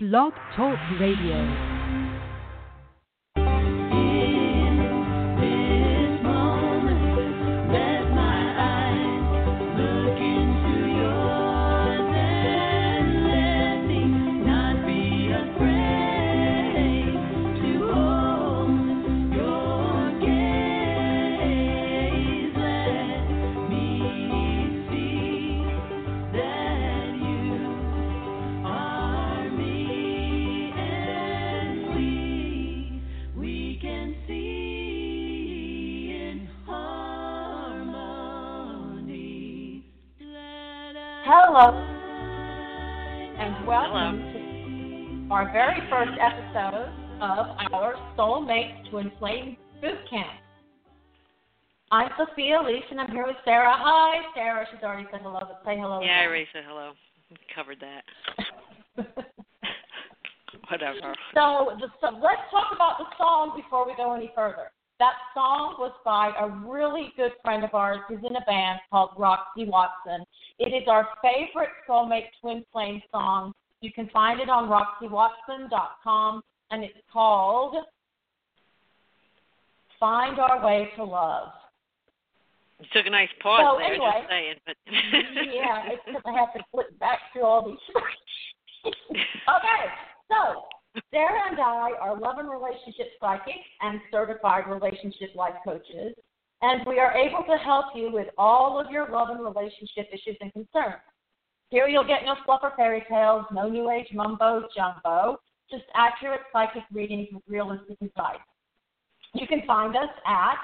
Blog Talk Radio. Hello, and welcome to our very first episode of our Soulmate Twin Flame Boot Camp. I'm Sophia Elise, and I'm here with Sarah. Hi, Sarah. She's already said hello, but say hello. Yeah, I again. already said hello. Covered that. Whatever. So, the, so let's talk about the song before we go any further. That song was by a really good friend of ours who's in a band called Roxy Watson. It is our favorite Soulmate Twin Flame song. You can find it on roxywatson.com, and it's called Find Our Way to Love. You took a nice pause So, there, anyway. just saying. But yeah, it's because I have to flip back through all these. okay, so Sarah and I are love and relationship psychics and certified relationship life coaches, and we are able to help you with all of your love and relationship issues and concerns. Here you'll get no fluff or fairy tales, no new age mumbo jumbo, just accurate psychic readings with realistic advice. You can find us at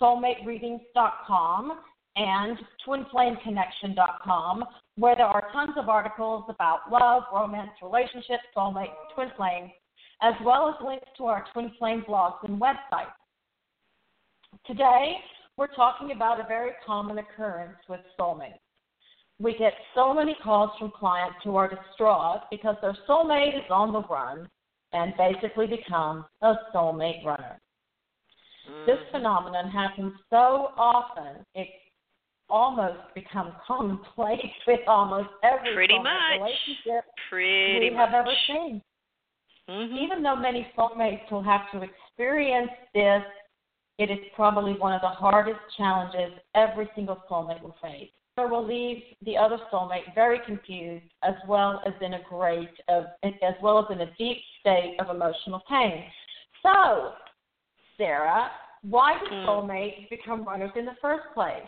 soulmatereadings.com and twinflameconnection.com, where there are tons of articles about love, romance, relationships, soulmate, twin flame, as well as links to our twin flame blogs and websites. Today, we're talking about a very common occurrence with soulmates. We get so many calls from clients who are distraught because their soulmate is on the run and basically become a soulmate runner. This Mhm. phenomenon happens so often, it almost becomes commonplace with almost every Pretty much. relationship pretty we much. have ever seen. Mhm. Even though many soulmates will have to experience this, it is probably one of the hardest challenges every single soulmate will face. Or will leave the other soulmate very confused, as well as in a great, of, as well as in a deep state of emotional pain. So, Sarah, why do Mm. soulmates become runners in the first place?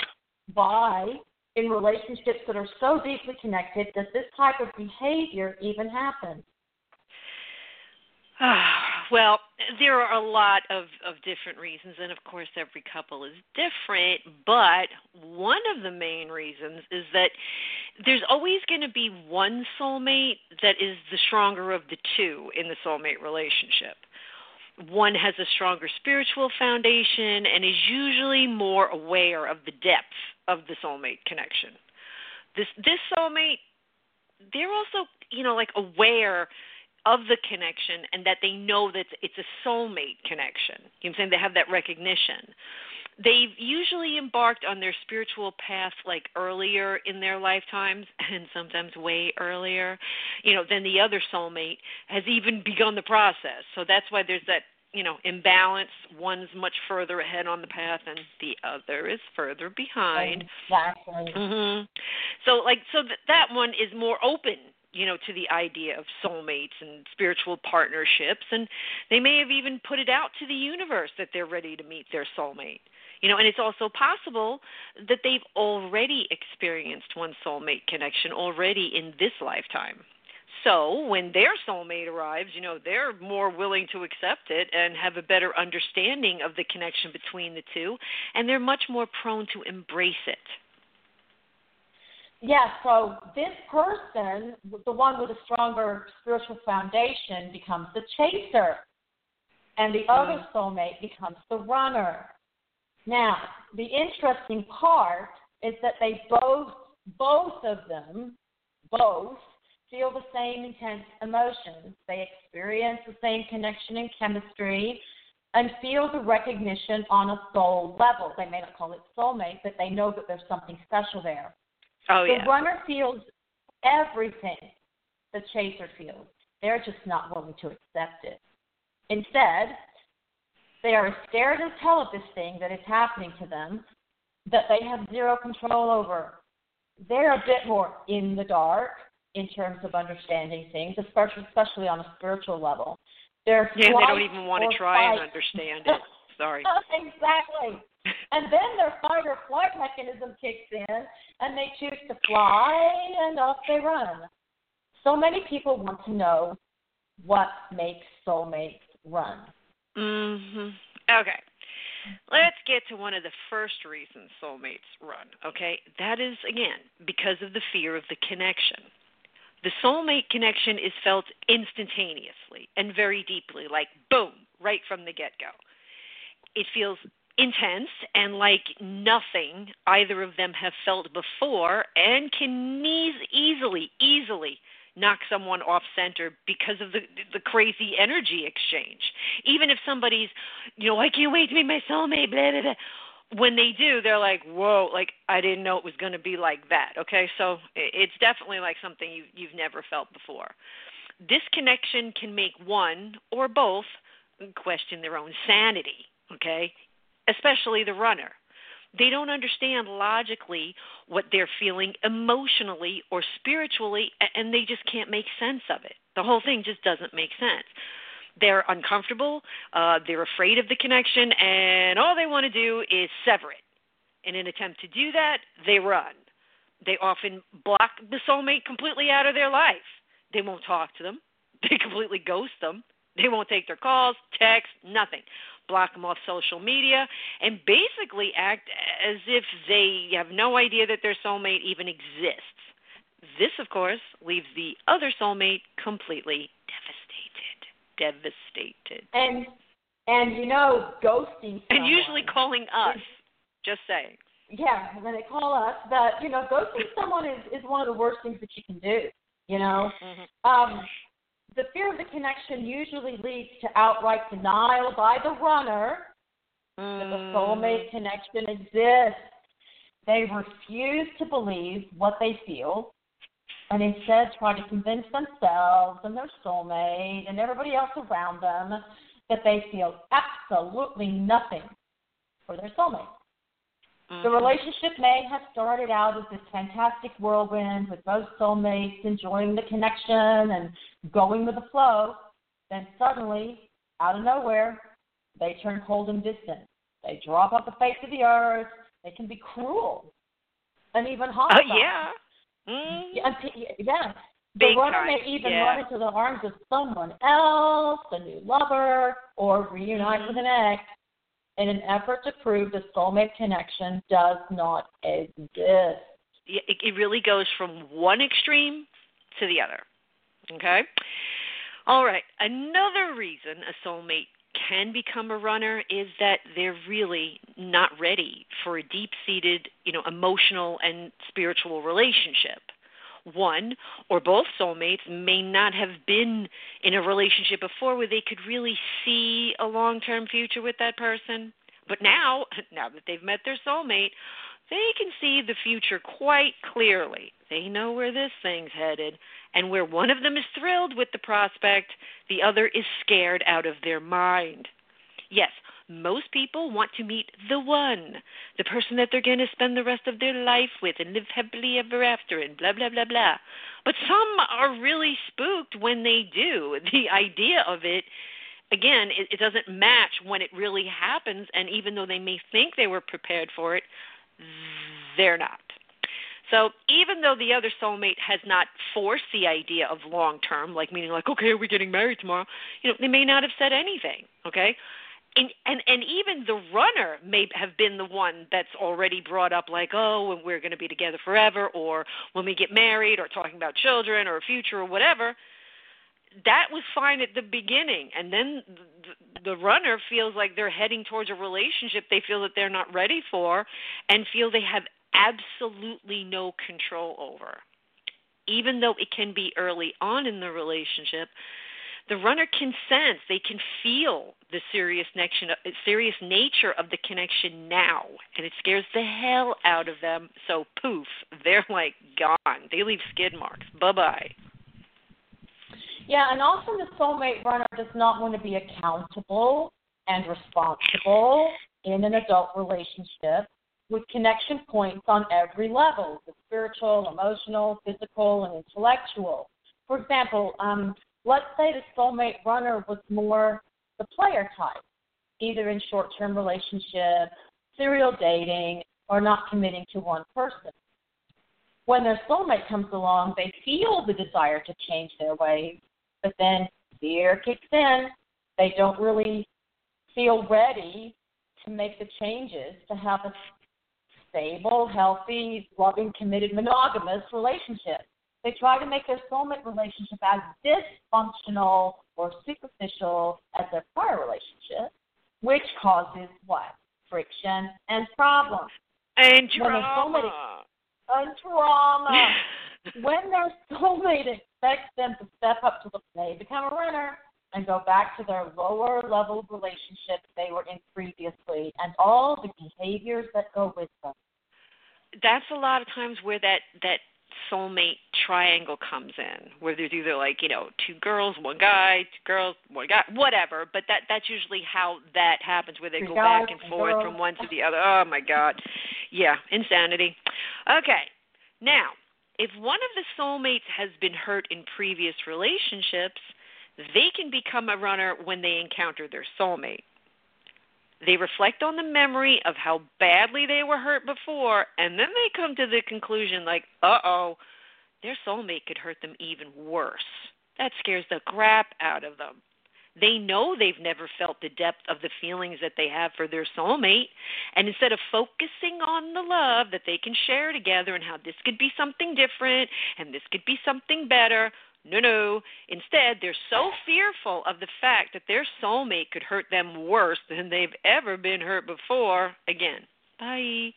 Why, in relationships that are so deeply connected, does this type of behavior even happen? Well, there are a lot of, of different reasons, and of course, every couple is different. But one of the main reasons is that there's always going to be one soulmate that is the stronger of the two in the soulmate relationship. One has a stronger spiritual foundation and is usually more aware of the depth of the soulmate connection. This this soulmate, they're also, you know, like aware of the connection and that they know that it's a soulmate connection. You know what I'm saying? They have that recognition. They've usually embarked on their spiritual path like earlier in their lifetimes and sometimes way earlier, you know, than the other soulmate has even begun the process. So that's why there's that, you know, imbalance. One's much further ahead on the path and the other is further behind. Exactly. hmm So like so th- that one is more open, you know, to the idea of soulmates and spiritual partnerships and they may have even put it out to the universe that they're ready to meet their soulmate. You know, and it's also possible that they've already experienced one soulmate connection already in this lifetime. So when their soulmate arrives, you know, they're more willing to accept it and have a better understanding of the connection between the two, and they're much more prone to embrace it. Yeah, so this person, the one with a stronger spiritual foundation, becomes the chaser, and the other hmm. soulmate becomes the runner. Now, the interesting part is that they both, both of them, both feel the same intense emotions. They experience the same connection and chemistry and feel the recognition on a soul level. They may not call it soulmate, but they know that there's something special there. Oh the yeah. runner feels everything the chaser feels. They're just not willing to accept it. Instead, they are scared as hell of this thing that is happening to them that they have zero control over. They're a bit more in the dark in terms of understanding things, especially especially on a spiritual level. They're yeah, they don't even want to try fight. and understand it. Sorry. exactly. And then their fight or flight mechanism kicks in, and they choose to fly, and off they run. So many people want to know what makes soulmates run. Mhm. Okay. Let's get to one of the first reasons soulmates run, okay? That is again because of the fear of the connection. The soulmate connection is felt instantaneously and very deeply, like boom, right from the get-go. It feels intense and like nothing either of them have felt before and can easily easily knock someone off center because of the the crazy energy exchange. Even if somebody's, you know, I can't wait to meet my soulmate, blah blah blah. When they do, they're like, "Whoa!" Like I didn't know it was going to be like that. Okay, so it's definitely like something you you've never felt before. This connection can make one or both question their own sanity. Okay, especially the runner they don't understand logically what they're feeling emotionally or spiritually, and they just can't make sense of it. The whole thing just doesn't make sense. They're uncomfortable, uh, they're afraid of the connection, and all they want to do is sever it. In an attempt to do that, they run. They often block the soulmate completely out of their life. They won't talk to them, they completely ghost them. They won't take their calls, texts, nothing block them off social media, and basically act as if they have no idea that their soulmate even exists. This, of course, leaves the other soulmate completely devastated. Devastated. And and you know, ghosting. Someone, and usually calling us. just saying. Yeah, when they call us, but you know, ghosting someone is is one of the worst things that you can do. You know, mm-hmm. um, the fear of the connection usually leads to outright denial by the runner mm. that the mm. soulmate connection exists. They refuse to believe what they feel and instead try to convince themselves and their soulmate and everybody else around them that they feel absolutely nothing for their soulmate. Mm-hmm. The relationship may have started out as this fantastic whirlwind with both soulmates enjoying the connection and going with the flow. Then suddenly, out of nowhere, they turn cold and distant. They drop off the face of the earth. They can be cruel and even hostile. Oh, yeah. Mm. Yeah, yeah. Big the runner time. may even yeah. run into the arms of someone else, a new lover, or reunite mm-hmm. with an ex in an effort to prove the soulmate connection does not exist. It really goes from one extreme to the other. Okay? All right. Another reason a soulmate can become a runner is that they're really not ready for a deep seated, you know, emotional and spiritual relationship. One or both soulmates may not have been in a relationship before where they could really see a long term future with that person. But now, now that they've met their soulmate, they can see the future quite clearly. They know where this thing's headed, and where one of them is thrilled with the prospect, the other is scared out of their mind. Yes, most people want to meet the one, the person that they're going to spend the rest of their life with and live happily ever after and blah, blah, blah, blah. But some are really spooked when they do. The idea of it again, it, it doesn't match when it really happens. And even though they may think they were prepared for it, they're not. So even though the other soulmate has not forced the idea of long term, like meaning like, okay, are we getting married tomorrow? You know, they may not have said anything. Okay. And, and and even the runner may have been the one that's already brought up like oh we're going to be together forever or when we get married or talking about children or a future or whatever. That was fine at the beginning and then the, the runner feels like they're heading towards a relationship they feel that they're not ready for and feel they have absolutely no control over. Even though it can be early on in the relationship the runner can sense they can feel the serious connection serious nature of the connection now and it scares the hell out of them. So poof they're like gone. They leave skid marks. Bye bye Yeah, and often the soulmate runner does not want to be accountable and responsible in an adult relationship with connection points on every level the spiritual, emotional, physical, and intellectual. For example, um, let's say the soulmate runner was more the player type, either in short term relationships, serial dating, or not committing to one person. When their soulmate comes along, they feel the desire to change their ways, but then fear kicks in. They don't really feel ready to make the changes to have a stable, healthy, loving, committed, monogamous relationship. They try to make their soulmate relationship as dysfunctional or superficial as their prior relationship, which causes what? Friction and problems. And drama. And drama. when their soulmate expects them to step up to the plate, become a runner, and go back to their lower level relationship they were in previously and all the behaviors that go with them. That's a lot of times where that that soulmate triangle comes in, where there's either like you know two girls, one guy, two girls, one guy, whatever. But that that's usually how that happens, where they go back and forth from one to the other. Oh my God, yeah, insanity. Okay, now if one of the soulmates has been hurt in previous relationships they can become a runner when they encounter their soulmate. They reflect on the memory of how badly they were hurt before, and then they come to the conclusion like, uh oh, their soulmate could hurt them even worse. That scares the crap out of them. They know they've never felt the depth of the feelings that they have for their soulmate. And instead of focusing on the love that they can share together and how this could be something different and this could be something better, no, no. Instead, they're so fearful of the fact that their soulmate could hurt them worse than they've ever been hurt before. Again, bye.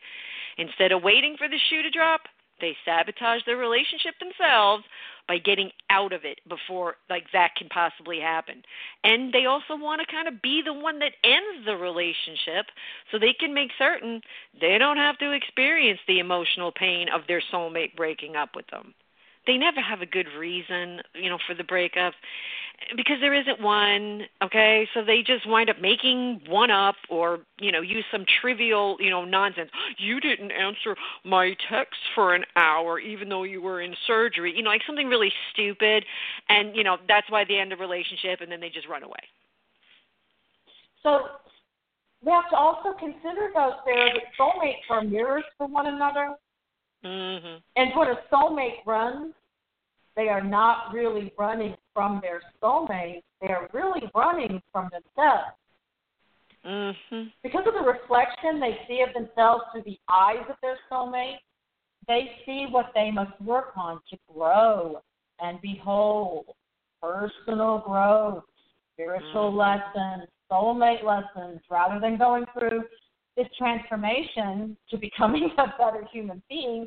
Instead of waiting for the shoe to drop, they sabotage their relationship themselves by getting out of it before like that can possibly happen. And they also want to kind of be the one that ends the relationship so they can make certain they don't have to experience the emotional pain of their soulmate breaking up with them they never have a good reason, you know, for the breakup because there isn't one, okay? So they just wind up making one up or, you know, use some trivial, you know, nonsense. You didn't answer my text for an hour even though you were in surgery. You know, like something really stupid and, you know, that's why they end the relationship and then they just run away. So we have to also consider those there that soulmates are mirrors for one another. Mm-hmm. And when a soulmate runs, they are not really running from their soulmate. They are really running from themselves. Mm-hmm. Because of the reflection they see of themselves through the eyes of their soulmate, they see what they must work on to grow and be whole. Personal growth, spiritual mm-hmm. lessons, soulmate lessons, rather than going through this transformation to becoming a better human being,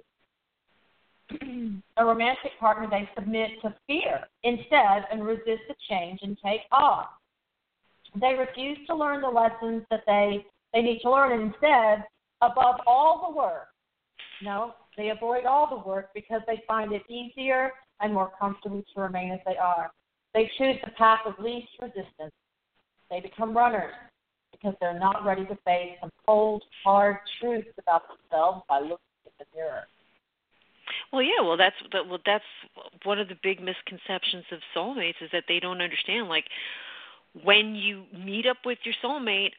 a romantic partner, they submit to fear instead and resist the change and take off. They refuse to learn the lessons that they, they need to learn, and instead, above all the work, no, they avoid all the work because they find it easier and more comfortable to remain as they are. They choose the path of least resistance. They become runners because they're not ready to face some cold, hard truths about themselves by looking in the mirror. Well, yeah, well that's well that's one of the big misconceptions of soulmates is that they don't understand like when you meet up with your soulmate,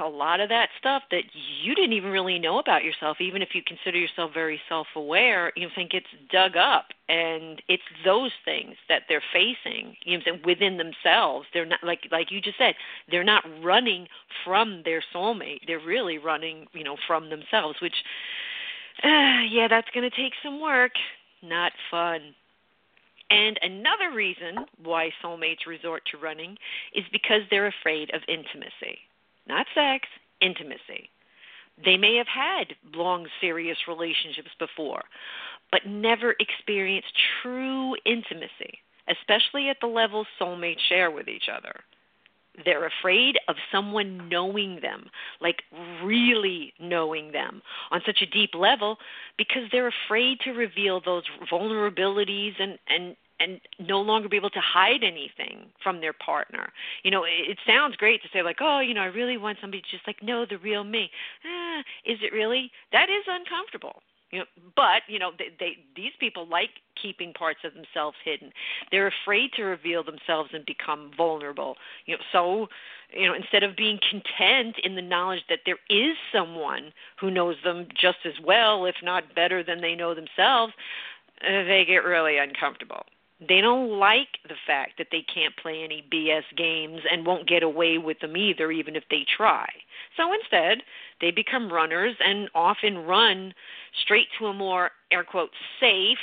a lot of that stuff that you didn't even really know about yourself, even if you consider yourself very self-aware, you know, think it's dug up, and it's those things that they're facing, you know, I'm saying, within themselves. They're not like like you just said, they're not running from their soulmate. They're really running, you know, from themselves, which, yeah, that's going to take some work. Not fun. And another reason why soulmates resort to running is because they're afraid of intimacy. Not sex, intimacy. They may have had long, serious relationships before, but never experienced true intimacy, especially at the level soulmates share with each other. They're afraid of someone knowing them, like really knowing them on such a deep level because they're afraid to reveal those vulnerabilities and and and no longer be able to hide anything from their partner. You know, it, it sounds great to say like, "Oh, you know, I really want somebody to just like know the real me." Eh, is it really? That is uncomfortable. You know, but you know, they, they these people like keeping parts of themselves hidden. They're afraid to reveal themselves and become vulnerable. You know, so you know, instead of being content in the knowledge that there is someone who knows them just as well, if not better than they know themselves, they get really uncomfortable. They don't like the fact that they can't play any BS games and won't get away with them either, even if they try. So instead, they become runners and often run straight to a more, air quote, safe,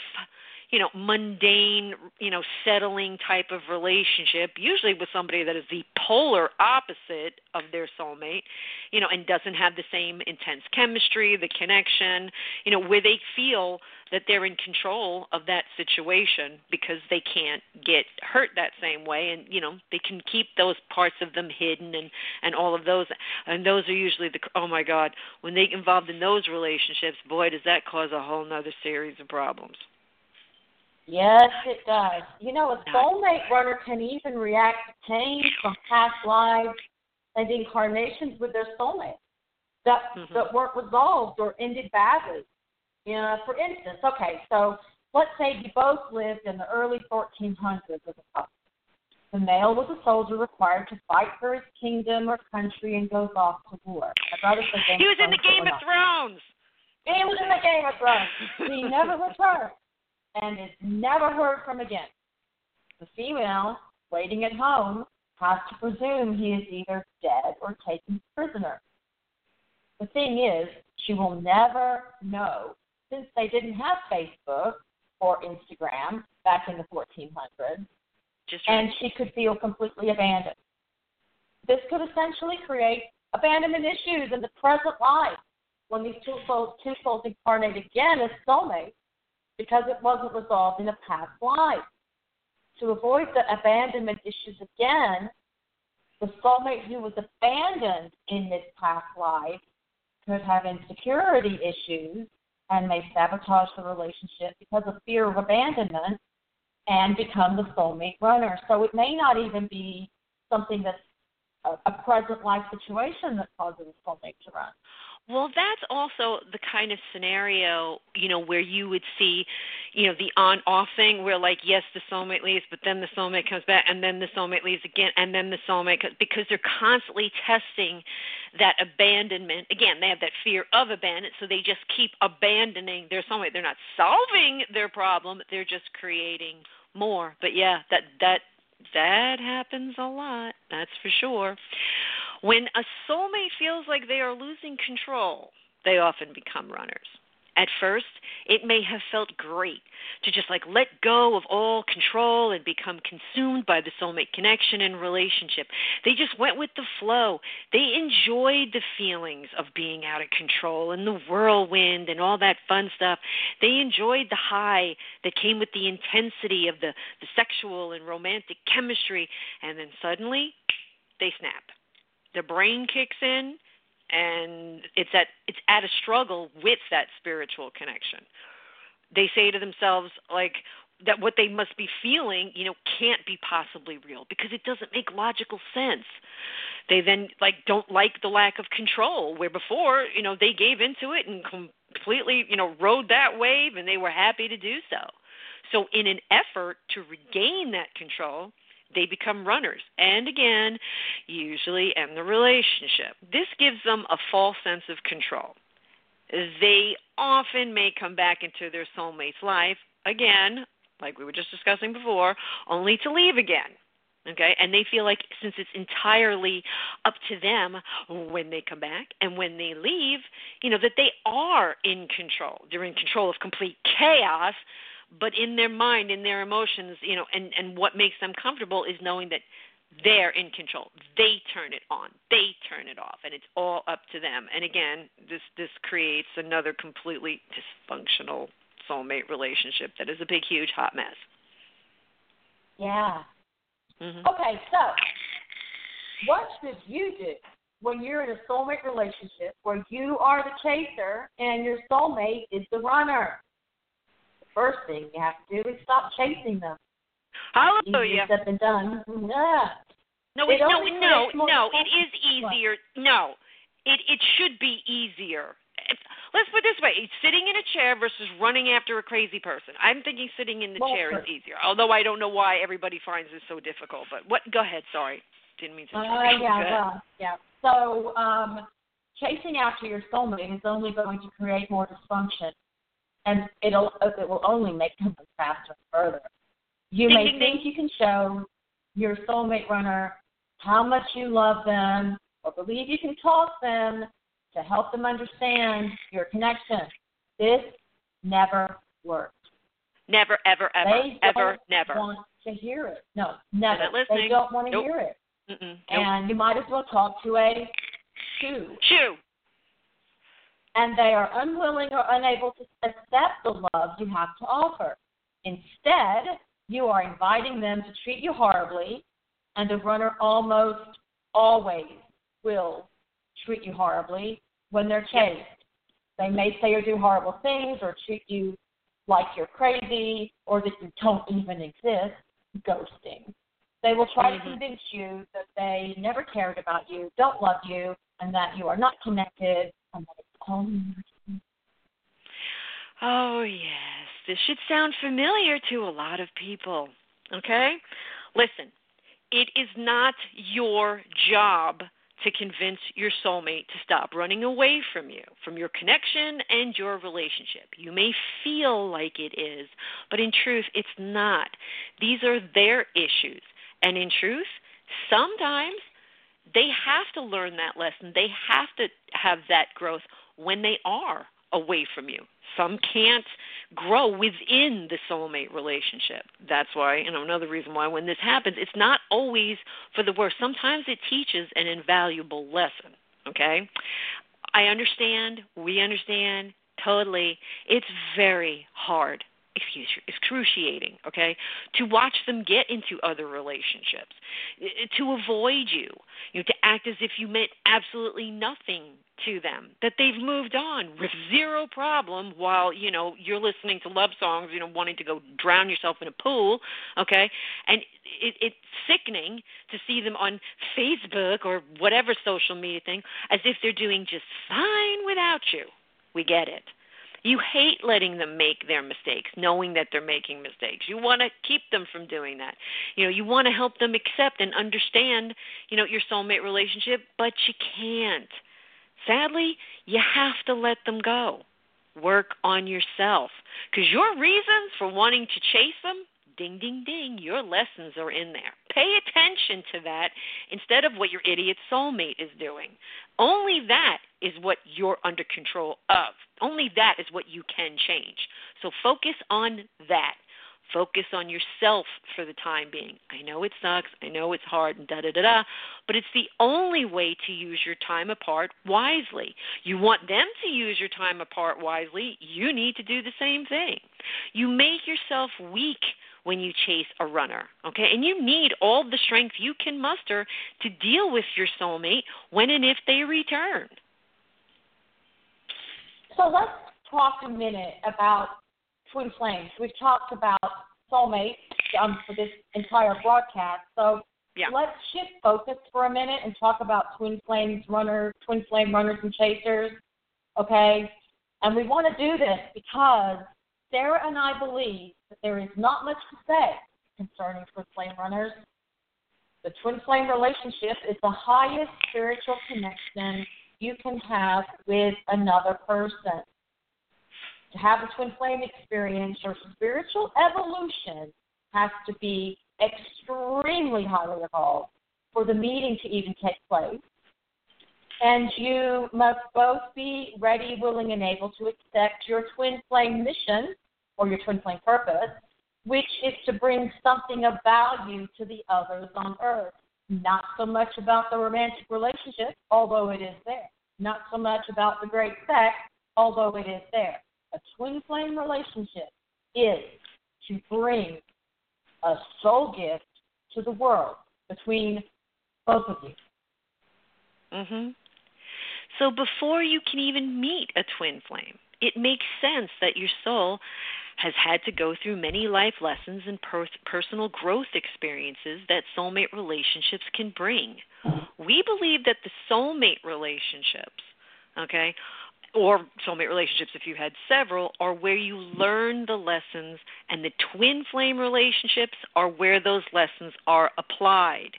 you know, mundane, you know, settling type of relationship, usually with somebody that is the polar opposite of their soulmate, you know, and doesn't have the same intense chemistry, the connection, you know, where they feel that they're in control of that situation because they can't get hurt that same way. And you know they can keep those parts of them hidden and and all of those. And those are usually the oh my god when they get involved in those relationships boy does that cause a whole nother series of problems Yes, it does. You know, a soulmate runner can even react to pain from past lives and incarnations with their soulmate that mm-hmm. that weren't resolved or ended badly. You know, for instance, okay, so let's say you both lived in the early 1400s as a couple. The male was a soldier required to fight for his kingdom or country and goes off to war. My brother said he was in the Game of Thrones. He was in the Game of Thrones. He never returned and is never heard from again. The female, waiting at home, has to presume he is either dead or taken prisoner. The thing is, she will never know since they didn't have Facebook or Instagram back in the 1400s, Just and she could feel completely abandoned. This could essentially create abandonment issues in the present life when these two souls, two souls incarnate again as soulmates because it wasn't resolved in a past life. To avoid the abandonment issues again, the soulmate who was abandoned in this past life could have insecurity issues and may sabotage the relationship because of fear of abandonment and become the soulmate runner. So it may not even be something that's a, present life situation that causes a soulmate to run. Well, that's also the kind of scenario, you know, where you would see, you know, the on off thing where like yes, the soulmate leaves, but then the soulmate comes back and then the soulmate leaves again and then the soulmate comes, because they're constantly testing that abandonment. Again, they have that fear of abandonment, so they just keep abandoning their soulmate. They're not solving their problem, they're just creating more. But yeah, that that that happens a lot. That's for sure. When a soulmate feels like they are losing control, they often become runners. At first, it may have felt great to just like let go of all control and become consumed by the soulmate connection and relationship. They just went with the flow. They enjoyed the feelings of being out of control and the whirlwind and all that fun stuff. They enjoyed the high that came with the intensity of the, the sexual and romantic chemistry. And then suddenly, they snap the brain kicks in and it's at it's at a struggle with that spiritual connection. They say to themselves like that what they must be feeling you know can't be possibly real because it doesn't make logical sense. They then like don't like the lack of control where before you know they gave into it and completely you know rode that wave and they were happy to do so. So in an effort to regain that control they become runners and again usually end the relationship. This gives them a false sense of control. They often may come back into their soulmate's life again, like we were just discussing before, only to leave again. Okay, and they feel like since it's entirely up to them when they come back and when they leave, you know, that they are in control. They're in control of complete chaos, but in their mind, in their emotions, you know, and and what makes them comfortable is knowing that they're in control. They turn it on. They turn it off, and it's all up to them. And again, this this creates another completely dysfunctional soulmate relationship that is a big, huge, hot mess. Yeah. Mm-hmm. Okay, so what should you do when you're in a soulmate relationship where you are the chaser and your soulmate is the runner? First thing you have to do is stop chasing them. Hallelujah. Easier said than done. Yeah. No, it, It no, no, no. It is easier. No, it it should be easier. Let's put it this way: it's sitting in a chair versus running after a crazy person. I'm thinking sitting in the Well, chair is easier. Although I don't know why everybody finds this so difficult. But what? Go ahead. Sorry, didn't mean to. Uh, yeah, well, yeah. So, um, chasing after your soulmate is only going to create more dysfunction, and it'll it will only make them faster further. You Ding, may ding, think you can show your soulmate runner how much you love them, or believe you can talk them to help them understand your connection. This never works. Never, ever, ever, They ever, never. want to hear it. No, never. They don't want to Nope. hear it. Nope. And you might as well talk to a shoe. Shoo. And they are unwilling or unable to accept the love you have to offer. Instead, you are inviting them to treat you horribly, and the runner almost always will treat you horribly when they're chased. They may say or do horrible things or treat you like you're crazy or that you don't even exist, ghosting. They will try Mhm. to convince you that they never cared about you, don't love you, and that you are not connected, and that it's all in Oh, yes. This should sound familiar to a lot of people. Okay? Listen, it is not your job to convince your soulmate to stop running away from you, from your connection and your relationship. You may feel like it is, but in truth, it's not. These are their issues. And in truth, sometimes they have to learn that lesson. They have to have that growth when they are away from you. Some can't grow within the soulmate relationship. That's why, you know, another reason why when this happens, it's not always for the worse. Sometimes it teaches an invaluable lesson, okay? I understand, we understand totally. It's very hard excruciating, okay, to watch them get into other relationships, to avoid you, you know, to act as if you meant absolutely nothing to them, that they've moved on with zero problem while, you know, you're listening to love songs, you know, wanting to go drown yourself in a pool, okay? And it, it's sickening to see them on Facebook or whatever social media thing as if they're doing just fine without you. We get it. You hate letting them make their mistakes, knowing that they're making mistakes. You want to keep them from doing that. You know, you want to help them accept and understand, you know, your soulmate relationship, but you can't. Sadly, you have to let them go. Work on yourself because your reasons for wanting to chase them, ding, ding, ding, your lessons are in there. Pay attention to that instead of what your idiot soulmate is doing. Only that is what you're under control of. Only that is what you can change. So focus on that. Focus on yourself for the time being. I know it sucks. I know it's hard and da da da da, but it's the only way to use your time apart wisely. You want them to use your time apart wisely, you need to do the same thing. You make yourself weak when you chase a runner, okay? And you need all the strength you can muster to deal with your soulmate when and if they return. So let's talk a minute about twin flames. We've talked about soulmates um, for this entire broadcast. So Yeah. let's shift focus for a minute and talk about twin flames runner, twin flame runners and chasers. Okay, and we want to do this because Sarah and I believe that there is not much to say concerning twin flame runners. The twin flame relationship is the highest spiritual connection you can have with another person. To have a twin flame experience, your spiritual evolution has to be extremely highly evolved for the meeting to even take place. And you must both be ready, willing, and able to accept your twin flame mission or your twin flame purpose, which is to bring something of value to the others on earth. Not so much about the romantic relationship, although it is there. Not so much about the great sex, although it is there. A twin flame relationship is to bring a soul gift to the world between both of you. Mhm. So before you can even meet a twin flame, it makes sense that your soul has had to go through many life lessons and per- personal growth experiences that soulmate relationships can bring. We believe that the soulmate relationships, okay, or soulmate relationships if you had several are where you learn the lessons and the twin flame relationships are where those lessons are applied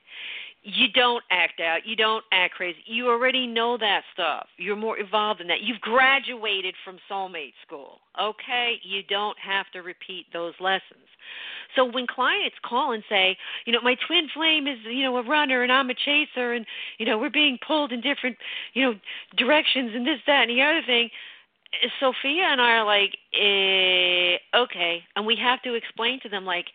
you don't act out you don't act crazy. You already know that stuff. You're more evolved than that. You've graduated from soulmate school okay? You don't have to repeat those lessons. So when clients call and say, you know, my twin flame is, you know, a runner and I'm a chaser and, you know, we're being pulled in different, you know, directions and this, that, and the other thing, Sophia and I are like, eh, okay. And we have to explain to them, like,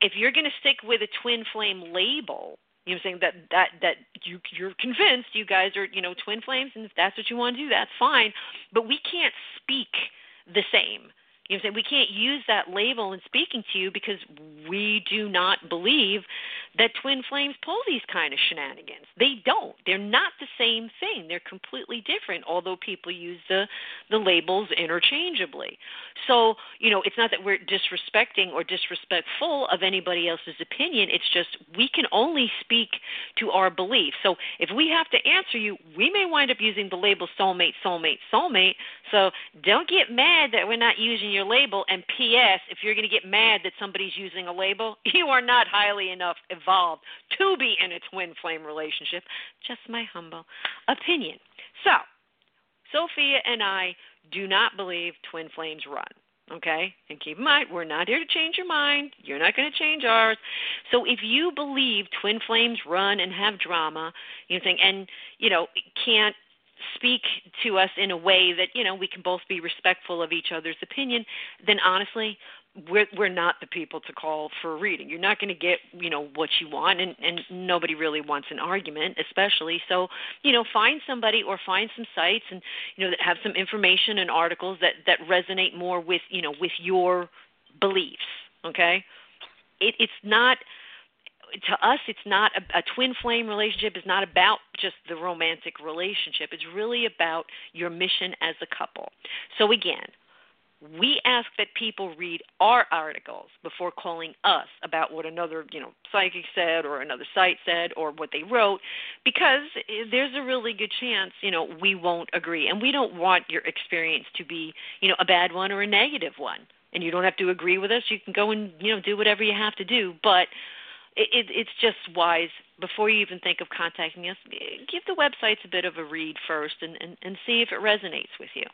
if you're going to stick with a twin flame label, you know, saying that that that you you're convinced you guys are you know twin flames, and if that's what you want to do, that's fine. But we can't speak the same you know, saying we can't use that label in speaking to you because we do not believe that twin flames pull these kind of shenanigans. They don't. They're not the same thing. They're completely different. Although people use the the labels interchangeably. So you know, it's not that we're disrespecting or disrespectful of anybody else's opinion. It's just we can only speak to our beliefs. So if we have to answer you, we may wind up using the label soulmate, soulmate, soulmate. So don't get mad that we're not using your label. And P.S. If you're going to get mad that somebody's using a label, you are not highly enough evolved to be in a twin flame relationship. Just my humble opinion. So, Sophia and I do not believe twin flames run. Okay? And keep in mind, we're not here to change your mind. You're not going to change ours. So if you believe twin flames run and have drama, you think and you know, can't speak to us in a way that you know we can both be respectful of each other's opinion, then honestly, we're we're not the people to call for a reading. You're not going to get you know what you want, and and nobody really wants an argument, especially. So you know, find somebody or find some sites and you know that have some information and articles that that resonate more with you know with your beliefs. Okay, it, it's not to us, it's not a, a twin flame relationship. is not about just the romantic relationship. It's really about your mission as a couple. So again, we ask that people read our articles before calling us about what another you know psychic said or another site said or what they wrote because there's a really good chance you know we won't agree and we don't want your experience to be you know a bad one or a negative one and you don't have to agree with us you can go and you know do whatever you have to do but it, it, it's just wise before you even think of contacting us. Give the websites a bit of a read first and, and, and see if it resonates with you.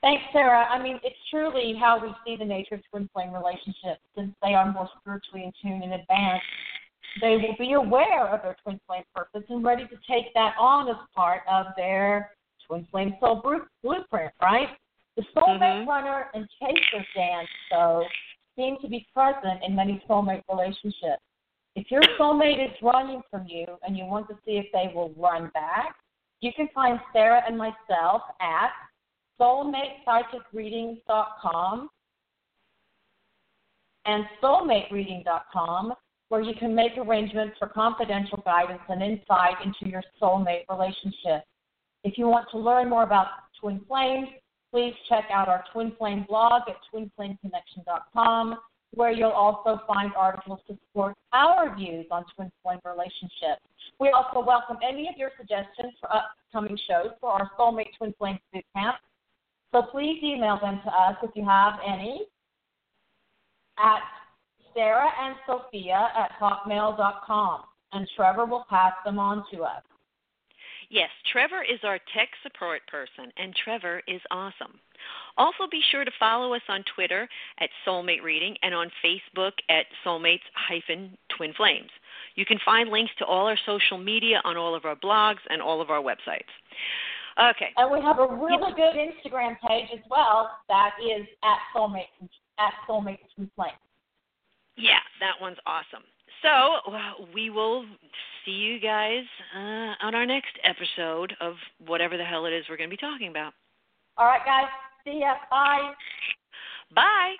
Thanks, Sarah. I mean, it's truly how we see the nature of twin flame relationships. Since they are more spiritually in tune in advance, they will be aware of their twin flame purpose and ready to take that on as part of their twin flame soul blueprint, right? The soulmate mm-hmm. runner and chaser dance, though, seem to be present in many soulmate relationships. If your soulmate is running from you and you want to see if they will run back, you can find Sarah and myself at soulmatepsychicreadings.com and soulmatereading.com, where you can make arrangements for confidential guidance and insight into your soulmate relationship. If you want to learn more about twin flames, please check out our Twin Flame blog at twinflameconnection.com, where you'll also find articles to support our views on twin flame relationships. We also welcome any of your suggestions for upcoming shows for our Soulmate Twin Flame Boot Camp. So please email them to us if you have any at Sarah and Sophia at hotmail.com, and Trevor will pass them on to us. Yes, Trevor is our tech support person, and Trevor is awesome. Also, be sure to follow us on Twitter at Soulmate Reading and on Facebook at Soulmates hyphen Twin Flames. You can find links to all our social media on all of our blogs and all of our websites. Okay. And we have a really good Instagram page as well that is at Soulmate at Soulmate Twin Flames. Yeah, that one's awesome. So we will see you guys uh, on our next episode of whatever the hell it is we're going to be talking about. All right, guys. See ya. Bye. Bye.